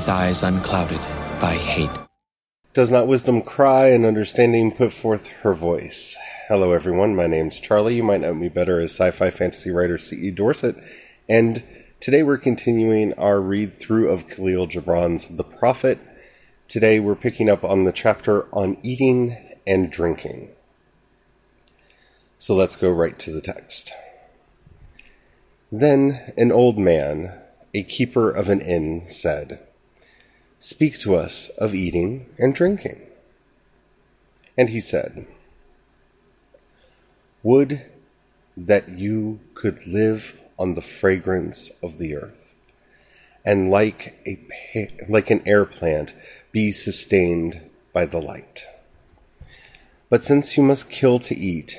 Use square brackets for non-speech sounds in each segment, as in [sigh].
With eyes unclouded by hate. Does not wisdom cry and understanding put forth her voice? Hello, everyone. My name's Charlie. You might know me better as sci fi fantasy writer C.E. Dorset. And today we're continuing our read through of Khalil Gibran's The Prophet. Today we're picking up on the chapter on eating and drinking. So let's go right to the text. Then an old man, a keeper of an inn, said, Speak to us of eating and drinking. And he said, Would that you could live on the fragrance of the earth, and like a like an air plant be sustained by the light. But since you must kill to eat,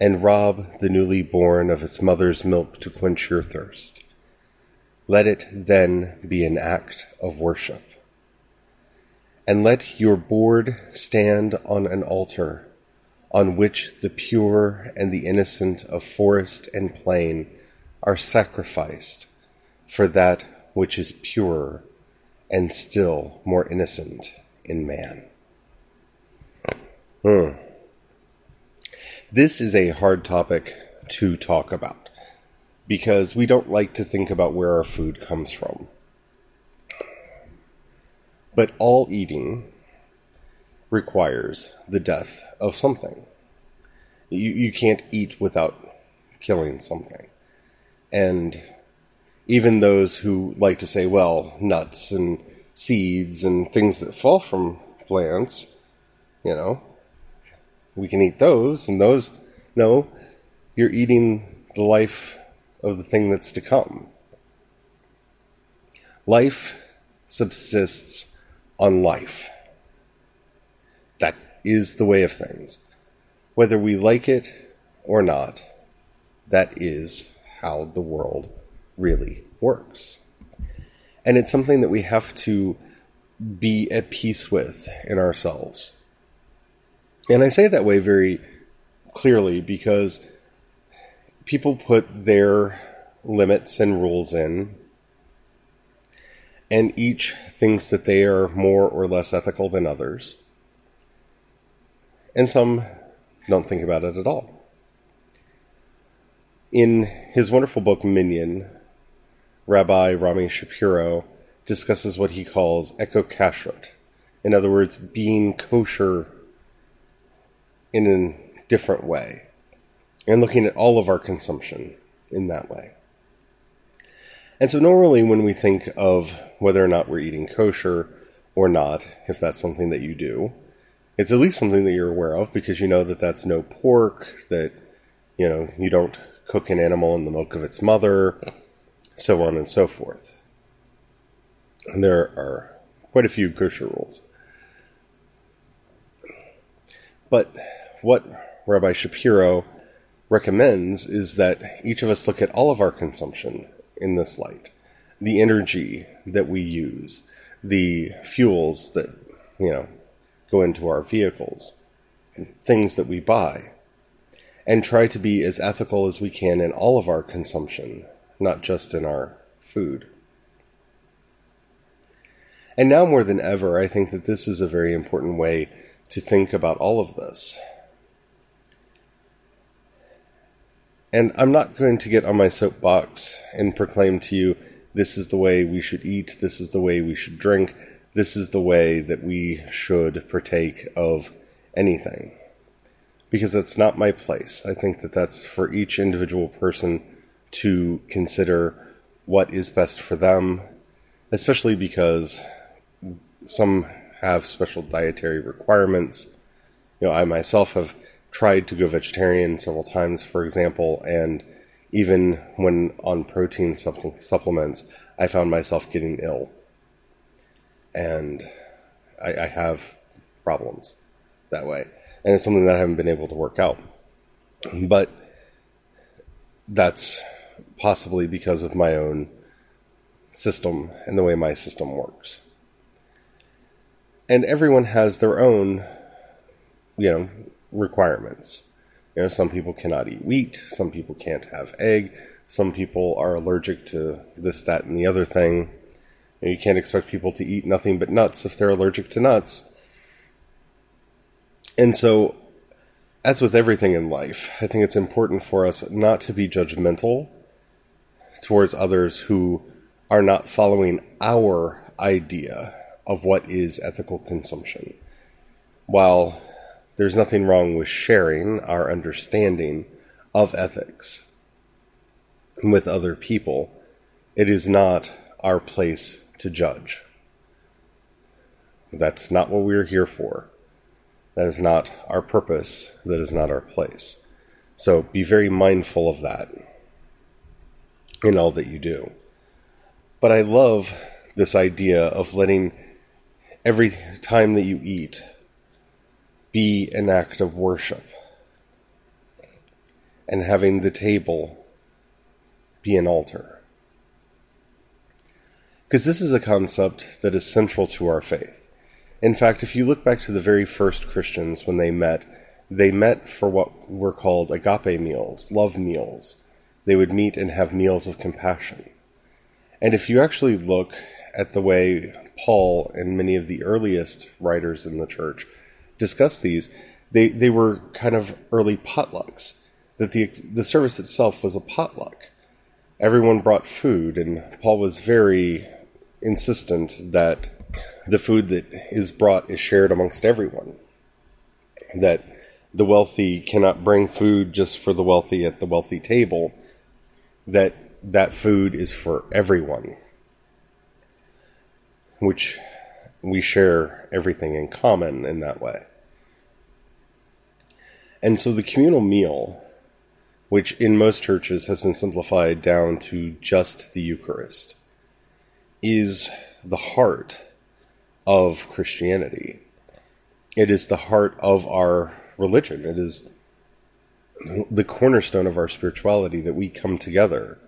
and rob the newly born of its mother's milk to quench your thirst, let it then be an act of worship. And let your board stand on an altar on which the pure and the innocent of forest and plain are sacrificed for that which is purer and still more innocent in man. Hmm. This is a hard topic to talk about because we don't like to think about where our food comes from. But all eating requires the death of something. You, you can't eat without killing something. And even those who like to say, well, nuts and seeds and things that fall from plants, you know, we can eat those, and those, no, you're eating the life of the thing that's to come. Life subsists on life. That is the way of things. Whether we like it or not, that is how the world really works. And it's something that we have to be at peace with in ourselves. And I say that way very clearly because people put their limits and rules in, and each thinks that they are more or less ethical than others. And some don't think about it at all. In his wonderful book Minyan, Rabbi Rami Shapiro discusses what he calls eco kashrut. In other words, being kosher in a different way and looking at all of our consumption in that way. And so, normally, when we think of whether or not we're eating kosher or not, if that's something that you do, it's at least something that you're aware of because you know that that's no pork, that you know you don't cook an animal in the milk of its mother, so on and so forth. And there are quite a few kosher rules. But what Rabbi Shapiro recommends is that each of us look at all of our consumption in this light the energy that we use, the fuels that, you know, go into our vehicles, things that we buy, and try to be as ethical as we can in all of our consumption, not just in our food. And now more than ever, I think that this is a very important way to think about all of this. And I'm not going to get on my soapbox and proclaim to you this is the way we should eat, this is the way we should drink, this is the way that we should partake of anything. Because that's not my place. I think that that's for each individual person to consider what is best for them, especially because some have special dietary requirements. You know, I myself have tried to go vegetarian several times, for example, and even when on protein supplements, I found myself getting ill. And I, I have problems that way. And it's something that I haven't been able to work out. But that's possibly because of my own system and the way my system works. And everyone has their own, you know, requirements. You know, some people cannot eat wheat, some people can't have egg, some people are allergic to this, that, and the other thing. You, you can't expect people to eat nothing but nuts if they're allergic to nuts. And so, as with everything in life, I think it's important for us not to be judgmental towards others who are not following our idea of what is ethical consumption. While there's nothing wrong with sharing our understanding of ethics with other people, it is not our place to judge. That's not what we're here for. That is not our purpose. That is not our place. So be very mindful of that in all that you do. But I love this idea of letting every time that you eat be an act of worship and having the table be an altar. Because this is a concept that is central to our faith. In fact, if you look back to the very first Christians when they met, they met for what were called agape meals, love meals. They would meet and have meals of compassion. And if you actually look at the way Paul and many of the earliest writers in the church discuss these, they, they were kind of early potlucks. That the, the service itself was a potluck. Everyone brought food, and Paul was very insistent that the food that is brought is shared amongst everyone. That the wealthy cannot bring food just for the wealthy at the wealthy table, that that food is for everyone, which we share everything in common in that way. And so the communal meal, which in most churches has been simplified down to just the Eucharist, is the heart of Christianity. It is the heart of our religion. It is the cornerstone of our spirituality that we come together.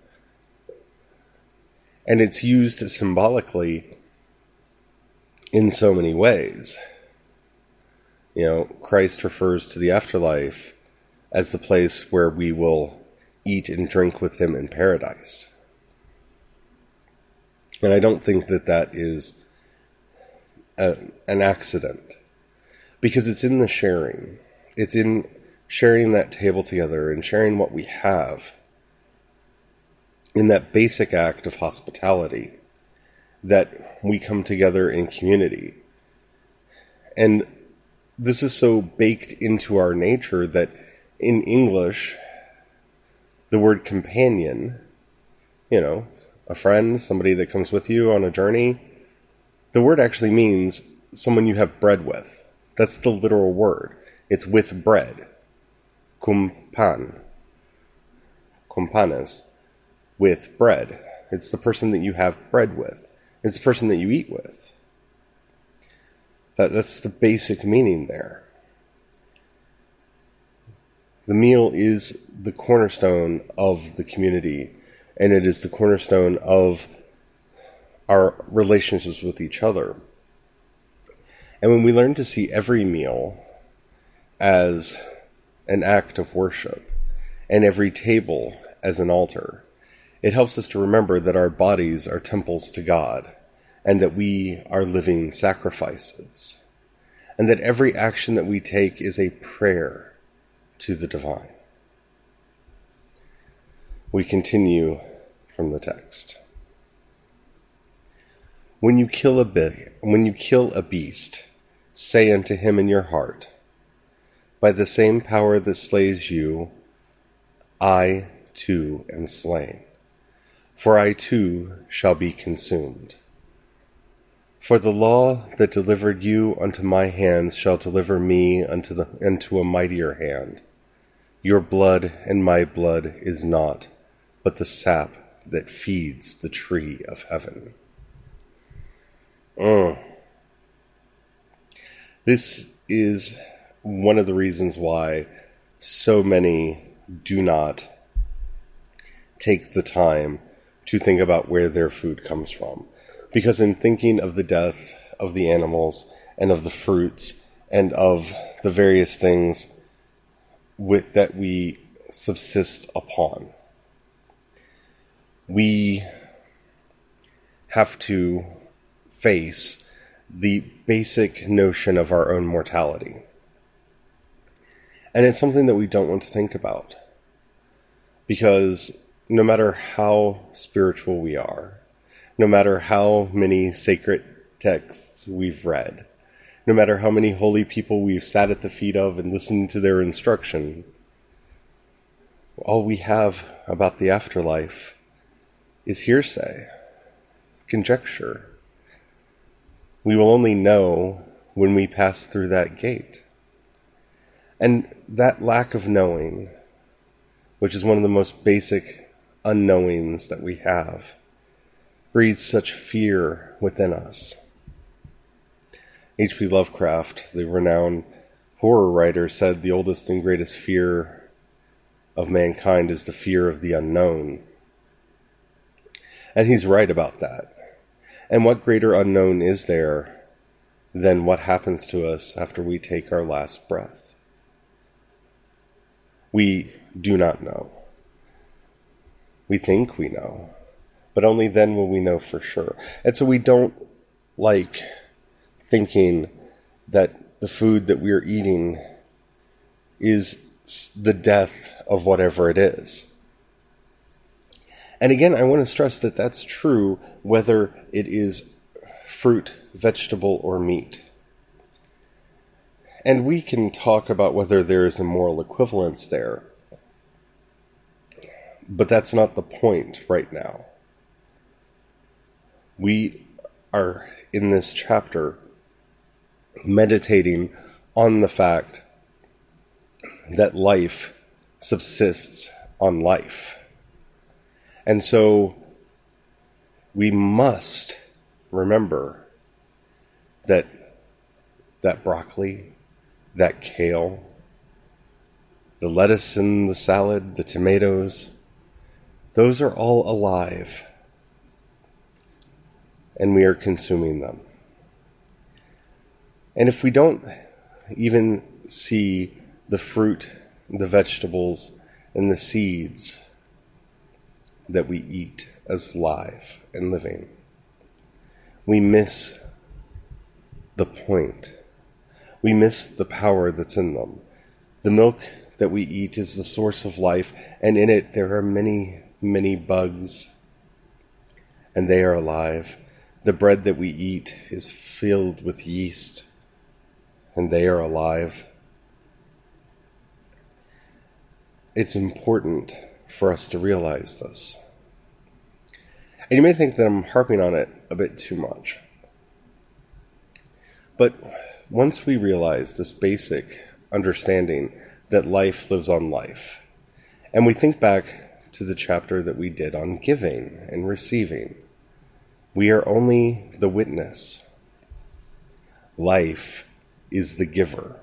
And it's used symbolically in so many ways. You know, Christ refers to the afterlife as the place where we will eat and drink with him in paradise. And I don't think that that is a, an accident because it's in the sharing. It's in sharing that table together and sharing what we have in that basic act of hospitality that we come together in community. And this is so baked into our nature that in English, the word companion, you know, a friend, somebody that comes with you on a journey, the word actually means someone you have bread with. That's the literal word. It's with bread. Kumpan. Kumpanes. With bread. It's the person that you have bread with. It's the person that you eat with. That, that's the basic meaning there. The meal is the cornerstone of the community, and it is the cornerstone of our relationships with each other. And when we learn to see every meal as an act of worship and every table as an altar, it helps us to remember that our bodies are temples to God and that we are living sacrifices and that every action that we take is a prayer to the divine. We continue from the text. When you kill a be- when you kill a beast, say unto him in your heart, By the same power that slays you, I too am slain, for I too shall be consumed. For the law that delivered you unto my hands shall deliver me unto the unto a mightier hand. Your blood and my blood is not but the sap that feeds the tree of heaven. Mm. This is one of the reasons why so many do not take the time to think about where their food comes from. Because in thinking of the death of the animals and of the fruits and of the various things with that we subsist upon, we have to face the basic notion of our own mortality. And it's something that we don't want to think about. Because no matter how spiritual we are, no matter how many sacred texts we've read, no matter how many holy people we've sat at the feet of and listened to their instruction, all we have about the afterlife is hearsay, conjecture. We will only know when we pass through that gate. And that lack of knowing, which is one of the most basic unknowings that we have, breeds such fear within us. H.P. Lovecraft, the renowned horror writer, said the oldest and greatest fear of mankind is the fear of the unknown. And he's right about that. And what greater unknown is there than what happens to us after we take our last breath? We do not know. We think we know, but only then will we know for sure. And so we don't like thinking that the food that we're eating is the death of whatever it is. And again, I want to stress that that's true whether it is fruit, vegetable, or meat. And we can talk about whether there is a moral equivalence there. But that's not the point right now. We are in this chapter meditating on the fact that life subsists on life. And so we must remember that that broccoli, that kale, the lettuce in the salad, the tomatoes, those are all alive. And we are consuming them. And if we don't even see the fruit, the vegetables, and the seeds that we eat as live and living, we miss the point. We miss the power that's in them. The milk that we eat is the source of life, and in it there are many, many bugs, and they are alive. The bread that we eat is filled with yeast, and they are alive. It's important for us to realize this. And you may think that I'm harping on it a bit too much. But once we realize this basic understanding that life lives on life, and we think back to the chapter that we did on giving and receiving, we are only the witness. Life is the giver.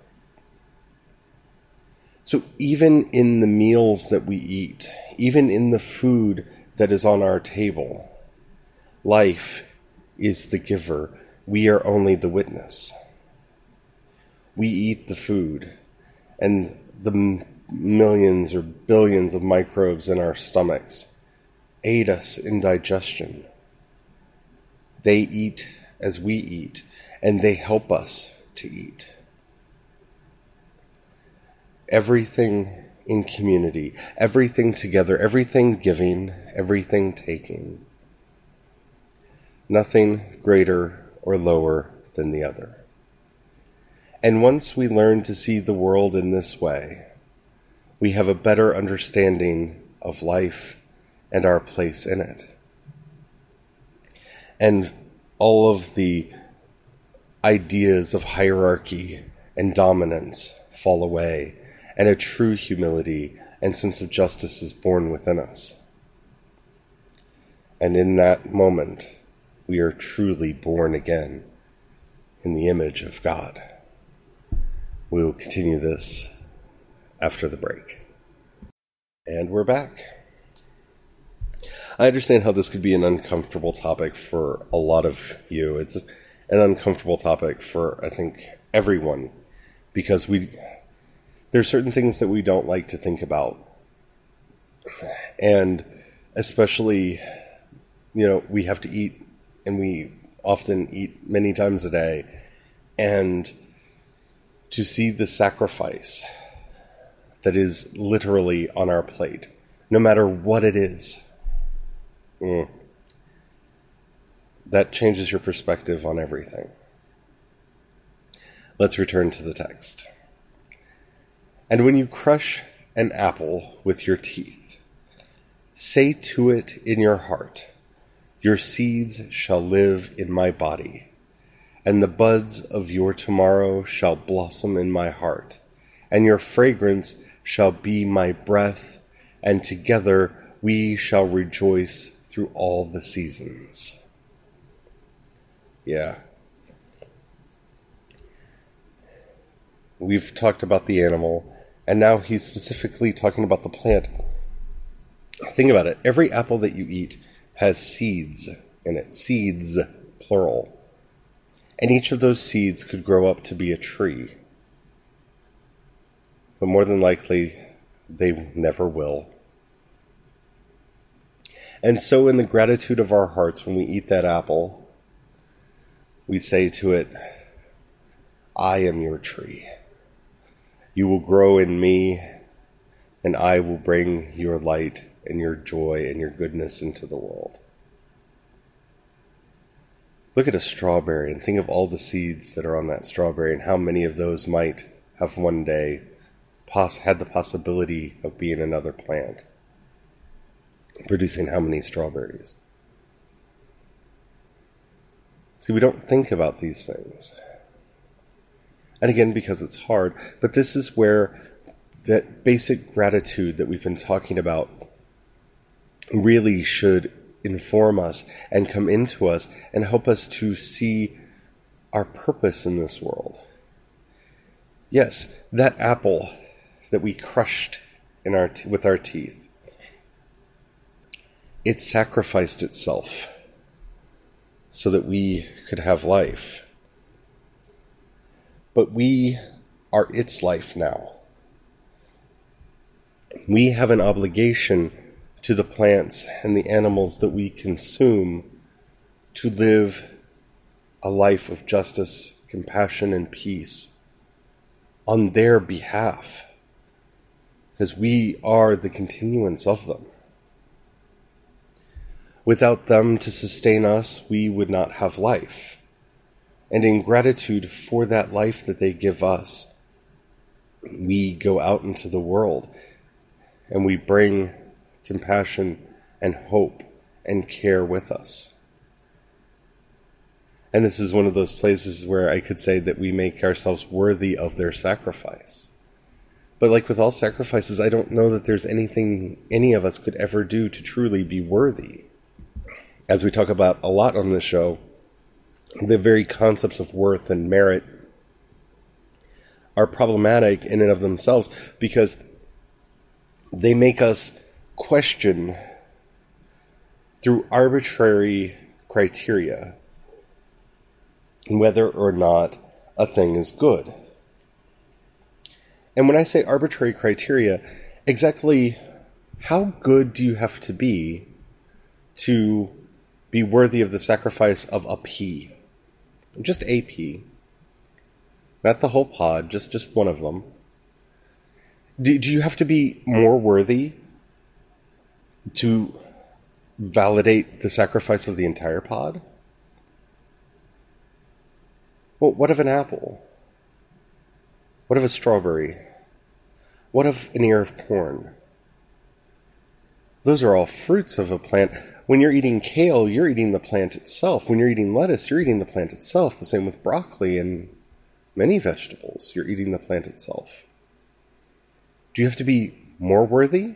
So, even in the meals that we eat, even in the food that is on our table, Life is the giver. We are only the witness. We eat the food, and the millions or billions of microbes in our stomachs aid us in digestion. They eat as we eat, and they help us to eat. Everything in community, everything together, everything giving, everything taking nothing greater or lower than the other. And once we learn to see the world in this way, we have a better understanding of life and our place in it. And all of the ideas of hierarchy and dominance fall away, and a true humility and sense of justice is born within us. And in that moment, we are truly born again in the image of God. We will continue this after the break. And we're back. I understand how this could be an uncomfortable topic for a lot of you. It's an uncomfortable topic for, I think, everyone because we there's certain things that we don't like to think about. And especially you know, we have to eat and we often eat many times a day and to see the sacrifice that is literally on our plate, no matter what it is. Mm. That changes your perspective on everything. Let's return to the text. And when you crush an apple with your teeth, say to it in your heart, Your seeds shall live in my body, and the buds of your tomorrow shall blossom in my heart, and your fragrance shall be my breath, and together we shall rejoice through all the seasons. Yeah. We've talked about the animal, and now he's specifically talking about the plant. Think about it. Every apple that you eat has seeds in it. Seeds, plural. And each of those seeds could grow up to be a tree but more than likely, they never will. And so, in the gratitude of our hearts, when we eat that apple, we say to it, I am your tree. You will grow in me, and I will bring your light and your joy and your goodness into the world. Look at a strawberry and think of all the seeds that are on that strawberry and how many of those might have one day poss- had the possibility of being another plant, producing how many strawberries. See, we don't think about these things. And again, because it's hard, but this is where that basic gratitude that we've been talking about really should inform us and come into us and help us to see our purpose in this world. Yes, that apple that we crushed in our t- with our teeth. It sacrificed itself so that we could have life. But we are its life now. We have an obligation to the plants and the animals that we consume to live a life of justice, compassion, and peace on their behalf because we are the continuance of them. Without them to sustain us, we would not have life. And in gratitude for that life that they give us, we go out into the world and we bring compassion and hope and care with us. And this is one of those places where I could say that we make ourselves worthy of their sacrifice. But like with all sacrifices, I don't know that there's anything any of us could ever do to truly be worthy. As we talk about a lot on this show, the very concepts of worth and merit are problematic in and of themselves because they make us question through arbitrary criteria whether or not a thing is good. And when I say arbitrary criteria, exactly how good do you have to be to be worthy of the sacrifice of a pea? Just a pea. Not the whole pod, just, just one of them. Do, do you have to be more worthy to validate the sacrifice of the entire pod? Well, what of an apple? What of a strawberry? What of an ear of corn? Those are all fruits of a plant. When you're eating kale, you're eating the plant itself. When you're eating lettuce, you're eating the plant itself. The same with broccoli and many vegetables. You're eating the plant itself. Do you have to be more worthy?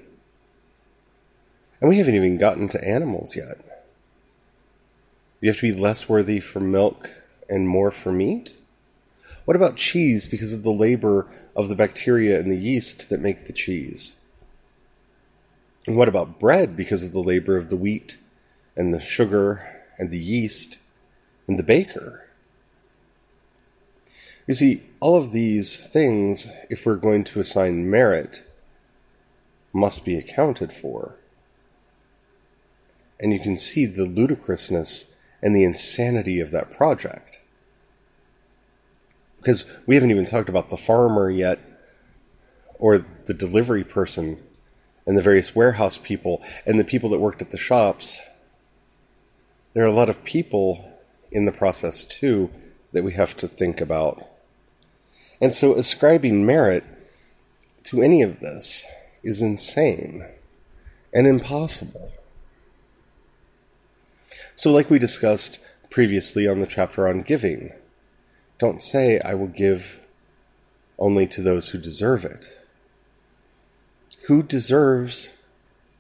And we haven't even gotten to animals yet. You have to be less worthy for milk and more for meat? What about cheese because of the labor of the bacteria and the yeast that make the cheese? And what about bread because of the labor of the wheat and the sugar and the yeast and the baker? You see, all of these things, if we're going to assign merit, must be accounted for. And you can see the ludicrousness and the insanity of that project. Because we haven't even talked about the farmer yet, or the delivery person, and the various warehouse people, and the people that worked at the shops. There are a lot of people in the process, too, that we have to think about. And so ascribing merit to any of this is insane and impossible. So, like we discussed previously on the chapter on giving, don't say, I will give only to those who deserve it. Who deserves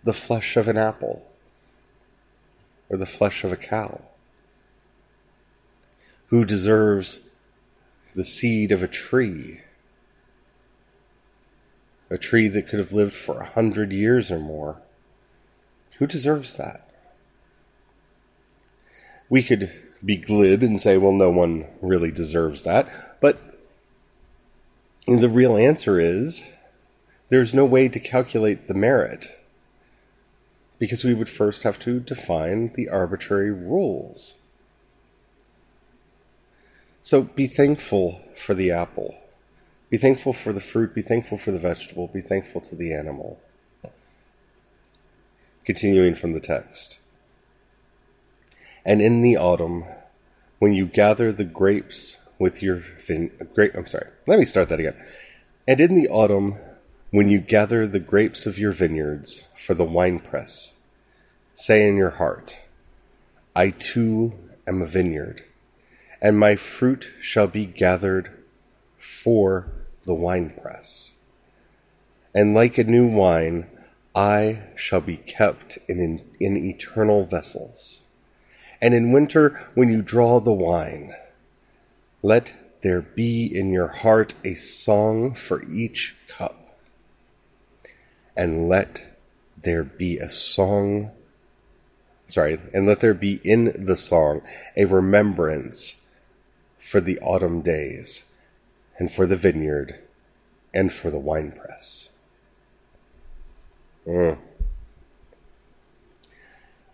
the flesh of an apple or the flesh of a cow? Who deserves the seed of a tree. A tree that could have lived for a hundred years or more. Who deserves that? We could be glib and say, well, no one really deserves that. But the real answer is there's no way to calculate the merit because we would first have to define the arbitrary rules. So be thankful for the apple. Be thankful for the fruit. Be thankful for the vegetable. Be thankful to the animal. Continuing from the text. And in the autumn, when you gather the grapes with your vin- grape, I'm sorry. Let me start that again. And in the autumn, when you gather the grapes of your vineyards for the winepress, say in your heart, I too am a vineyard and my fruit shall be gathered for the winepress. And like a new wine, I shall be kept in, in, eternal vessels. And in winter, when you draw the wine, let there be in your heart a song for each. And let there be a song, sorry, and let there be in the song a remembrance for the autumn days, and for the vineyard, and for the winepress. Mm.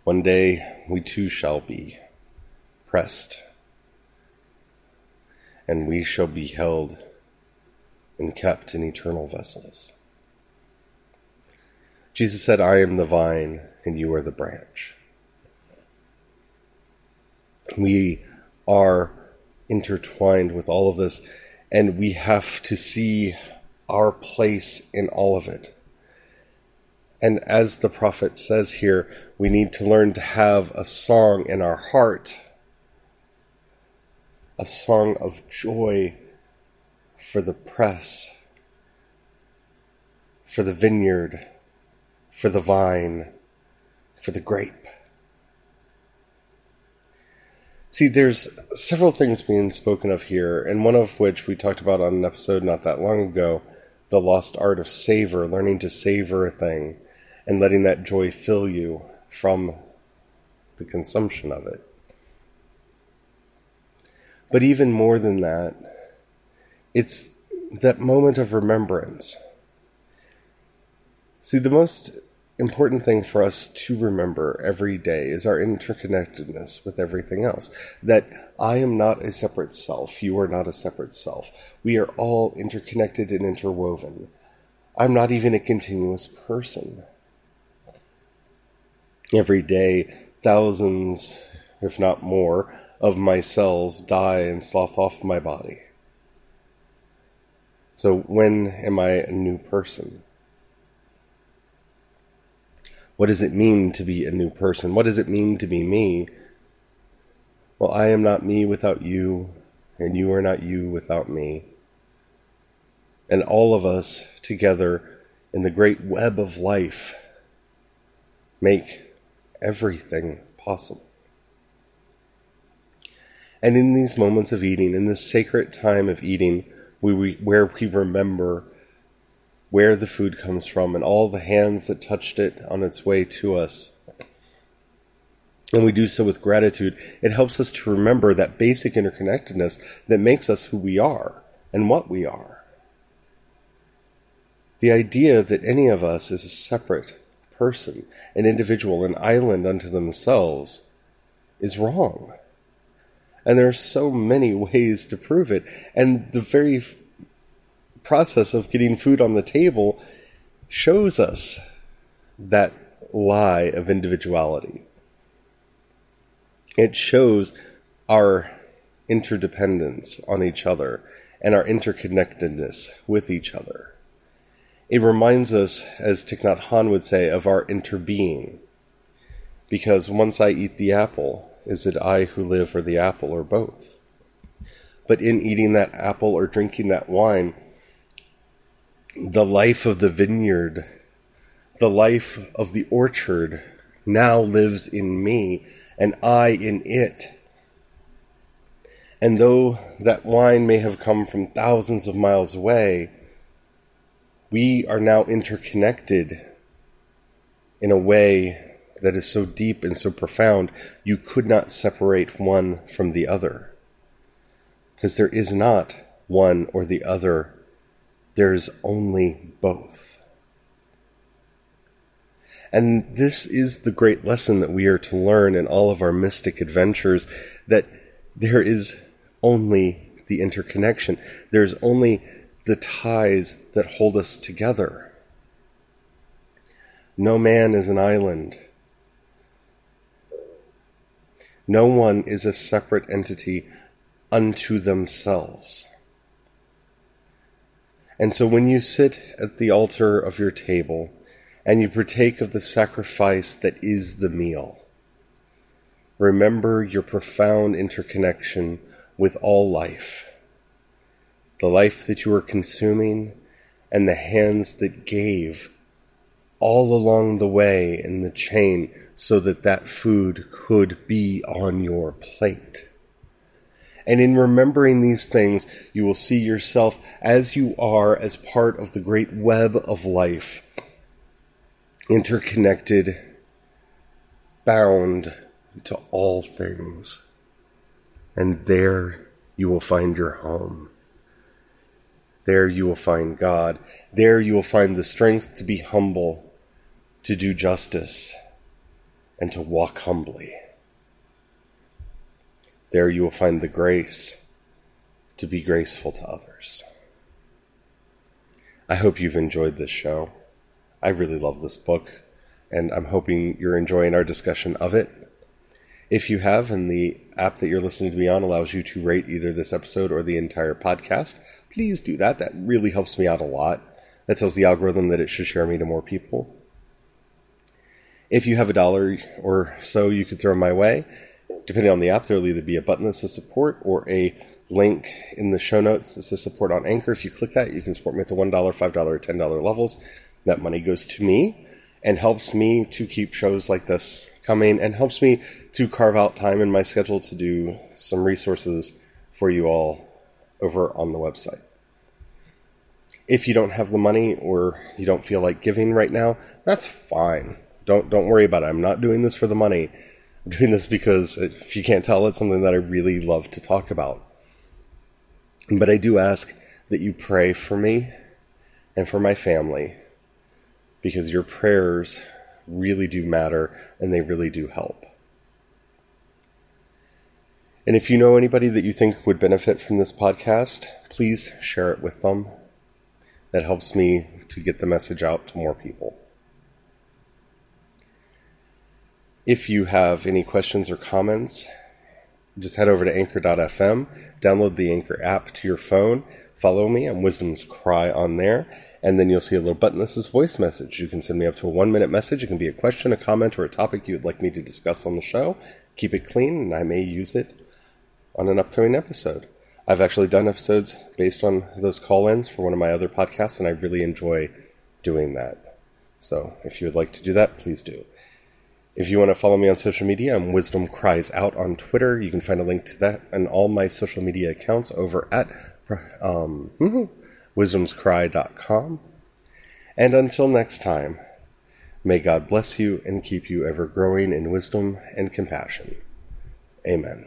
One day we too shall be pressed, and we shall be held and kept in eternal vessels. Jesus said, I am the vine, and you are the branch. We are intertwined with all of this, and we have to see our place in all of it. And as the prophet says here, we need to learn to have a song in our heart, a song of joy for the press, for the vineyard, for the vine, for the grape. See, there's several things being spoken of here, and one of which we talked about on an episode not that long ago the lost art of savor, learning to savor a thing and letting that joy fill you from the consumption of it. But even more than that, it's that moment of remembrance. See, the most important thing for us to remember every day is our interconnectedness with everything else. That I am not a separate self. You are not a separate self. We are all interconnected and interwoven. I'm not even a continuous person. Every day, thousands, if not more, of my cells die and slough off my body. So when am I a new person? What does it mean to be a new person? What does it mean to be me? Well, I am not me without you, and you are not you without me. And all of us together in the great web of life make everything possible. And in these moments of eating, in this sacred time of eating, we, we, where we remember where the food comes from and all the hands that touched it on its way to us, and we do so with gratitude, it helps us to remember that basic interconnectedness that makes us who we are and what we are. The idea that any of us is a separate person, an individual, an island unto themselves, is wrong. And there are so many [laughs] ways to prove it. And the very process of getting food on the table shows us that lie of individuality. It shows our interdependence on each other and our interconnectedness with each other. It reminds us, as Thich Nhat Hanh would say, of our interbeing. Because once I eat the apple, is it I who live or the apple or both? But in eating that apple or drinking that wine, the life of the vineyard, the life of the orchard now lives in me and I in it. And though that wine may have come from thousands of miles away, we are now interconnected in a way that is so deep and so profound, you could not separate one from the other. Because there is not one or the other, there's only both. And this is the great lesson that we are to learn in all of our mystic adventures that there is only the interconnection. There's only the ties that hold us together. No man is an island. No one is a separate entity unto themselves. And so when you sit at the altar of your table, and you partake of the sacrifice that is the meal. Remember your profound interconnection with all life, the life that you are consuming, and the hands that gave all along the way in the chain so that that food could be on your plate. And in remembering these things, you will see yourself as you are as part of the great web of life interconnected, bound to all things. And there you will find your home. There you will find God. There you will find the strength to be humble, to do justice, and to walk humbly. There you will find the grace to be graceful to others. I hope you've enjoyed this show. I really love this book, and I'm hoping you're enjoying our discussion of it. If you have, and the app that you're listening to me on allows you to rate either this episode or the entire podcast, please do that. That really helps me out a lot. That tells the algorithm that it should share me to more people. If you have a dollar or so you could throw my way, depending on the app, there'll either be a button that says support or a link in the show notes that says support on Anchor. If you click that, you can support me at the $1, $5, or $10 levels. That money goes to me and helps me to keep shows like this coming and helps me to carve out time in my schedule to do some resources for you all over on the website. If you don't have the money or you don't feel like giving right now, that's fine. Don't don't worry about it. I'm not doing this for the money. I'm doing this because if you can't tell, it's something that I really love to talk about. But I do ask that you pray for me and for my family because your prayers really do matter and they really do help. And if you know anybody that you think would benefit from this podcast, please share it with them. That helps me to get the message out to more people. If you have any questions or comments, just head over to anchor.fm, download the Anchor app to your phone, follow me. I'm Wisdom's Cry on there and then you'll see a little button that says voice message. You can send me up to a one minute message. It can be a question, a comment, or a topic you'd like me to discuss on the show. Keep it clean, and I may use it on an upcoming episode. I've actually done episodes based on those call ins for one of my other podcasts, and I really enjoy doing that. So if you would like to do that, please do. If you want to follow me on social media, I'm Wisdom Cries Out on Twitter. You can find a link to that and all my social media accounts over at um, wisdomscry.com. And until next time, may God bless you and keep you ever growing in wisdom and compassion. Amen.